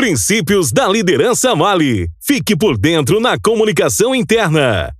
Princípios da Liderança Mali. Fique por dentro na comunicação interna.